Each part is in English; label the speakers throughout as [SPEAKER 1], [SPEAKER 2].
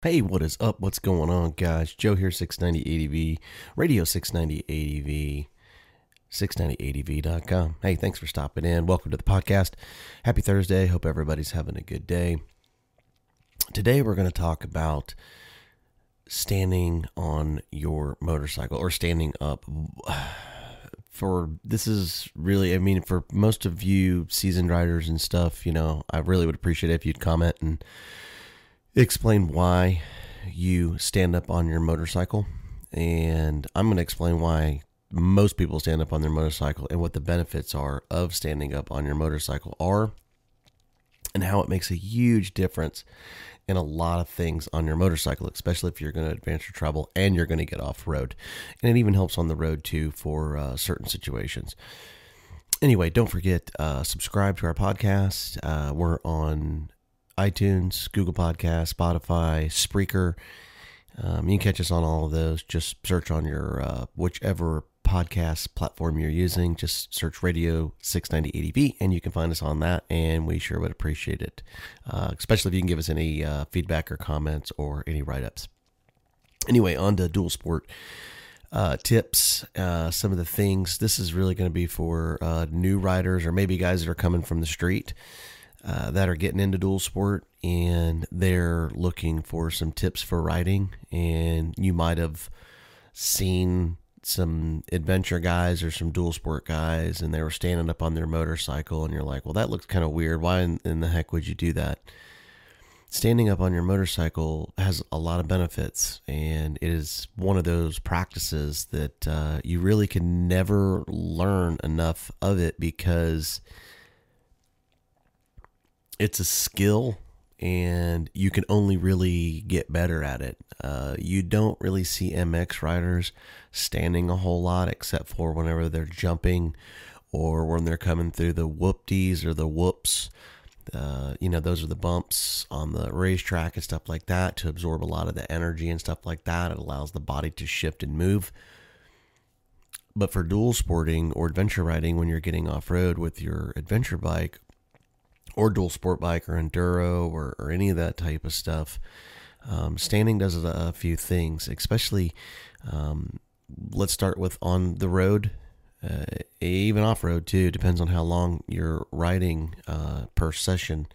[SPEAKER 1] Hey, what is up? What's going on, guys? Joe here, 690 ADV, radio 690 ADV, 690ADV.com. Hey, thanks for stopping in. Welcome to the podcast. Happy Thursday. Hope everybody's having a good day. Today, we're going to talk about standing on your motorcycle or standing up. For this is really, I mean, for most of you seasoned riders and stuff, you know, I really would appreciate it if you'd comment and explain why you stand up on your motorcycle. And I'm going to explain why most people stand up on their motorcycle and what the benefits are of standing up on your motorcycle are and how it makes a huge difference in a lot of things on your motorcycle, especially if you're going to advance your travel and you're going to get off road. And it even helps on the road too for uh, certain situations. Anyway, don't forget uh, subscribe to our podcast. Uh, we're on iTunes, Google Podcast, Spotify, Spreaker. Um, you can catch us on all of those. Just search on your uh, whichever podcast platform you're using. Just search Radio 690 ADV, and you can find us on that. And we sure would appreciate it, uh, especially if you can give us any uh, feedback or comments or any write ups. Anyway, on to dual sport uh, tips. Uh, some of the things. This is really going to be for uh, new riders or maybe guys that are coming from the street. Uh, that are getting into dual sport and they're looking for some tips for riding. And you might have seen some adventure guys or some dual sport guys, and they were standing up on their motorcycle, and you're like, well, that looks kind of weird. Why in, in the heck would you do that? Standing up on your motorcycle has a lot of benefits, and it is one of those practices that uh, you really can never learn enough of it because it's a skill and you can only really get better at it. Uh, you don't really see MX riders standing a whole lot except for whenever they're jumping or when they're coming through the whoopties or the whoops. Uh, you know, those are the bumps on the racetrack and stuff like that to absorb a lot of the energy and stuff like that. It allows the body to shift and move. But for dual sporting or adventure riding, when you're getting off road with your adventure bike or dual sport bike or enduro or, or any of that type of stuff. Um, standing does a, few things, especially um, let's start with on the road, uh, even off road too. Depends on how long you're riding uh, per session.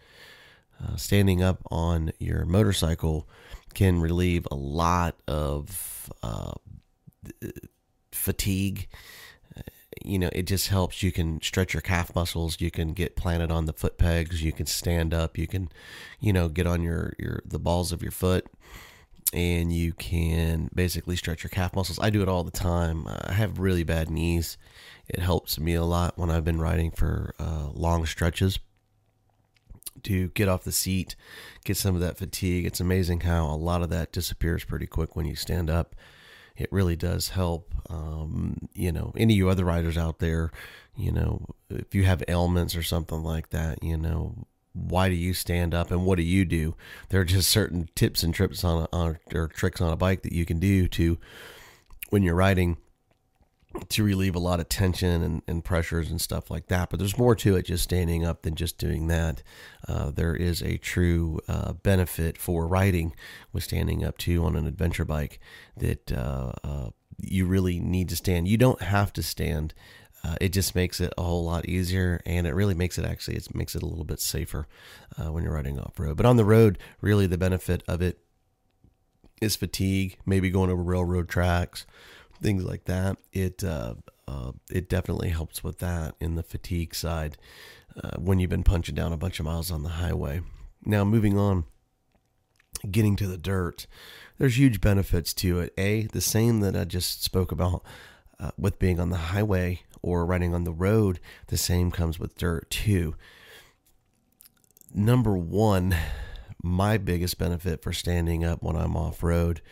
[SPEAKER 1] Uh, standing up on your motorcycle can relieve a lot of uh, fatigue you know, it just helps. You can stretch your calf muscles. You can get planted on the foot pegs. You can stand up. You can, you know, get on your your the balls of your foot, and you can basically stretch your calf muscles. I do it all the time. I have really bad knees. It helps me a lot when I've been riding for uh, long stretches. to get off the seat, get some of that fatigue. It's amazing how a lot of that disappears pretty quick when you stand up. It really does help. Um, you know, any of you other riders out there, you know, if you have ailments or something like that, you know, why do you stand up and what do you do? There are just certain tips and trips on, a, on or tricks on a bike that you can do to when you're riding to relieve a lot of tension and, and, pressures and stuff like that. But there's more to it just standing up than just doing that. Uh, there is a true uh, benefit for riding with standing up too on an adventure bike that uh, uh you really need to stand. You don't have to stand. Uh, it just makes it a whole lot easier, and it really makes it actually it makes it a little bit safer uh, when you're riding off road. But on the road, really the benefit of it is fatigue. Maybe going over railroad tracks things like that. It uh, uh, it definitely helps with that in the fatigue side uh, when you've been punching down a bunch of miles on the highway. Now moving on, getting to the dirt, there's huge benefits to it. A, the same that I just spoke about uh, with being on the highway or riding on the road. The same comes with dirt too. Number one, my biggest benefit for standing up when I'm off road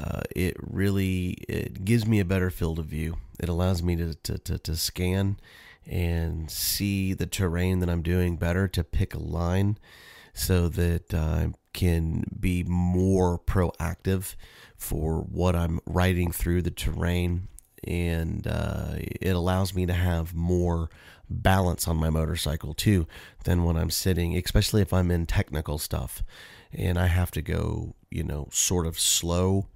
[SPEAKER 1] uh, it really it gives me a better field of view. It allows me to, to, to, to, scan and see the terrain that I'm doing better to pick a line so that I can be more proactive for what I'm riding through the terrain. And uh, it allows me to have more balance on my motorcycle too than when I'm sitting, especially if I'm in technical stuff and I have to go, you know, sort of slow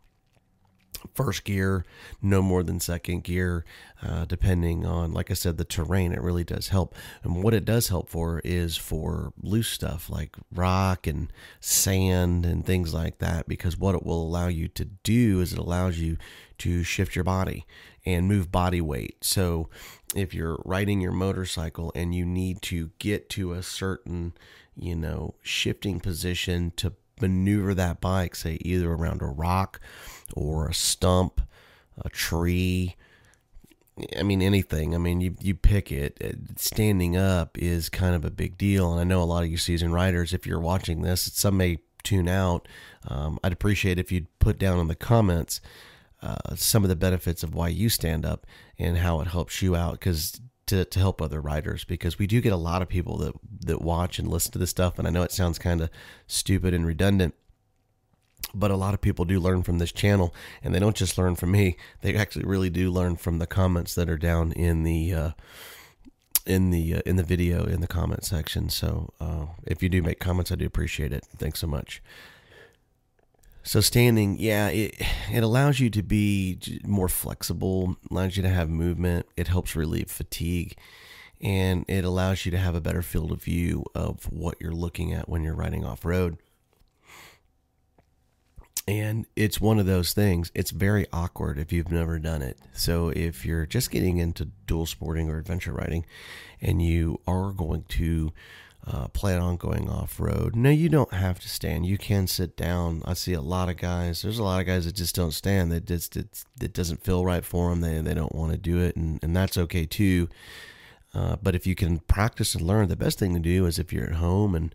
[SPEAKER 1] first gear, no more than second gear, uh, depending on, like I said, the terrain. It really does help. And what it does help for is for loose stuff like rock and sand and things like that, because what it will allow you to do is it allows you to shift your body and move body weight. So if you're riding your motorcycle and you need to get to a certain, you know, shifting position to maneuver that bike, say either around a rock or a stump, a tree. I mean, anything. I mean, you, you pick it. Standing up is kind of a big deal. And I know a lot of you seasoned riders, if you're watching this, some may tune out. Um, I'd appreciate if you'd put down in the comments uh, some of the benefits of why you stand up and how it helps you out. Because to, to help other writers because we do get a lot of people that that watch and listen to this stuff and I know it sounds kind of stupid and redundant but a lot of people do learn from this channel and they don't just learn from me. They actually really do learn from the comments that are down in the uh, in the uh, in the video in the comment section. So uh, if you do make comments I do appreciate it. Thanks so much so standing, yeah, it it allows you to be more flexible, allows you to have movement. It helps relieve fatigue, and it allows you to have a better field of view of what you're looking at when you're riding off road. And it's one of those things. It's very awkward if you've never done it. So if you're just getting into dual sporting or adventure riding, and you are going to uh, plan on going off road. No, you don't have to stand. You can sit down. I see a lot of guys. There's a lot of guys that just don't stand. That just it, it doesn't feel right for them. They they don't want to do it, and and that's okay too. Uh, but if you can practice and learn, the best thing to do is if you're at home and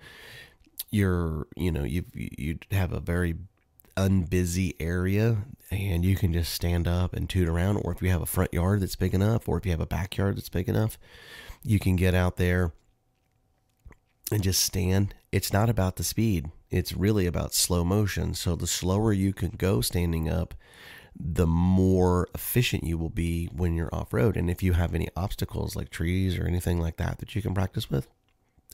[SPEAKER 1] you're you know you you have a very unbusy area and you can just stand up and toot around or if you have a front yard that's big enough or if you have a backyard that's big enough you can get out there and just stand. It's not about the speed, it's really about slow motion. So the slower you can go standing up, the more efficient you will be when you're off road. And if you have any obstacles like trees or anything like that that you can practice with,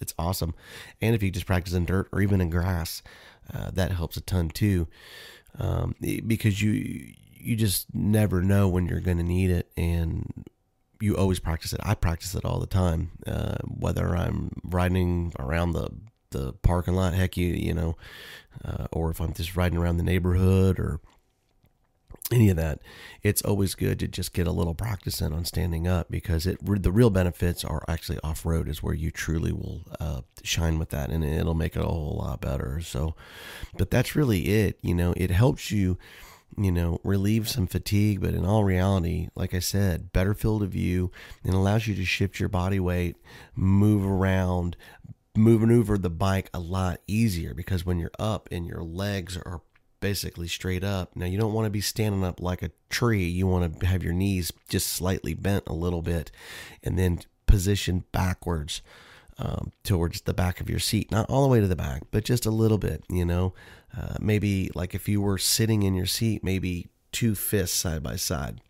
[SPEAKER 1] it's awesome. And if you just practice in dirt or even in grass, uh, that helps a ton too, um, because you you just never know when you're going to need it, and you always practice it. I practice it all the time, uh, whether I'm riding around the the parking lot, heck, you you know, uh, or if I'm just riding around the neighborhood or any of that. It's always good to just get a little practice in on standing up because it the real benefits are actually off road is where you truly will uh, shine with that, and it'll make it a whole lot better. So, but that's really it. You know, it helps you you know, relieve some fatigue, but in all reality, like I said, better field of view and allows you to shift your body weight, move around, move maneuver the bike a lot easier because when you're up and your legs are basically straight up. Now, you don't want to be standing up like a tree. You want to have your knees just slightly bent a little bit and then position backwards um, towards the back of your seat. Not all the way to the back, but just a little bit, you know. Uh, maybe like if you were sitting in your seat, maybe two fists side by side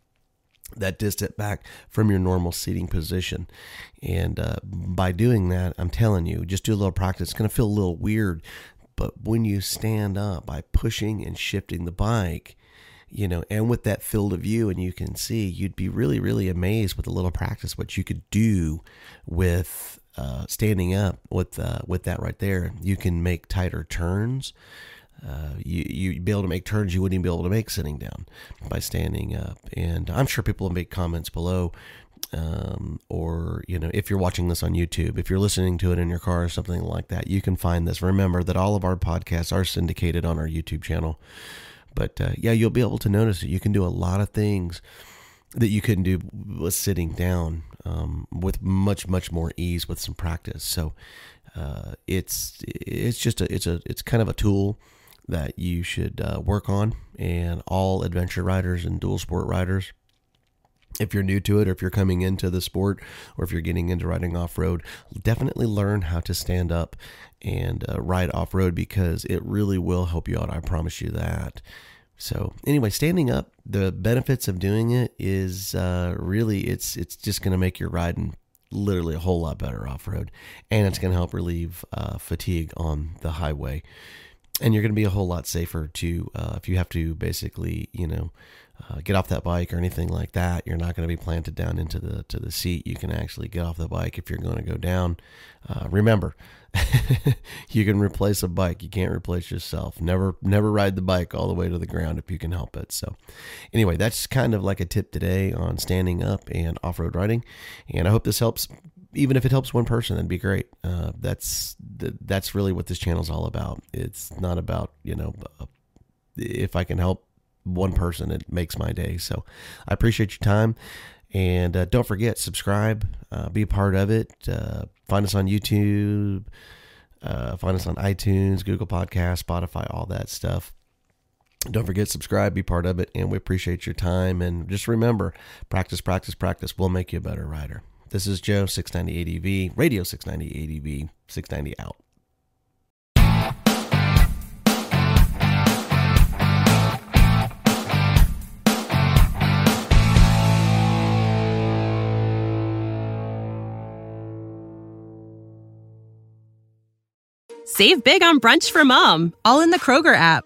[SPEAKER 1] that distant back from your normal seating position. And uh, by doing that, I'm telling you, just do a little practice. It's going to feel a little weird but when you stand up by pushing and shifting the bike, you know, and with that field of view, and you can see, you'd be really, really amazed with a little practice what you could do with uh, standing up with uh, with that right there. You can make tighter turns. Uh, you you be able to make turns you wouldn't even be able to make sitting down by standing up. And I'm sure people will make comments below um, or you know if you're watching this on youtube if you're listening to it in your car or something like that you can find this remember that all of our podcasts are syndicated on our youtube channel but uh, yeah you'll be able to notice that you can do a lot of things that you couldn't do with sitting down um, with much much more ease with some practice so uh, it's it's just a it's a it's kind of a tool that you should uh, work on and all adventure riders and dual sport riders if you're new to it or if you're coming into the sport or if you're getting into riding off road, definitely learn how to stand up and uh, ride off road because it really will help you out. I promise you that. So anyway, standing up, the benefits of doing it is uh, really it's it's just going to make your riding literally a whole lot better off road, and it's going to help relieve uh, fatigue on the highway, and you're going to be a whole lot safer to uh, if you have to basically you know uh, get off that bike or anything like that. You're not going to be planted down into the to the seat. You can actually get off the bike if you're going to go down. Uh, remember, you can replace a bike. You can't replace yourself. Never never ride the bike all the way to the ground if you can help it. So, anyway, that's kind of like a tip today on standing up and off road riding. And I hope this helps. Even if it helps one person, that'd be great. Uh, that's that's really what this channel is all about. It's not about you know if I can help one person, it makes my day. So I appreciate your time. And uh, don't forget, subscribe, uh, be a part of it. Uh, find us on YouTube, uh, find us on iTunes, Google Podcast, Spotify, all that stuff. Don't forget, subscribe, be part of it, and we appreciate your time. And just remember, practice, practice, practice will make you a better rider. This is Joe, 690 ADV, Radio 690 ADV, 690 out.
[SPEAKER 2] Save big on brunch for mom, all in the Kroger app.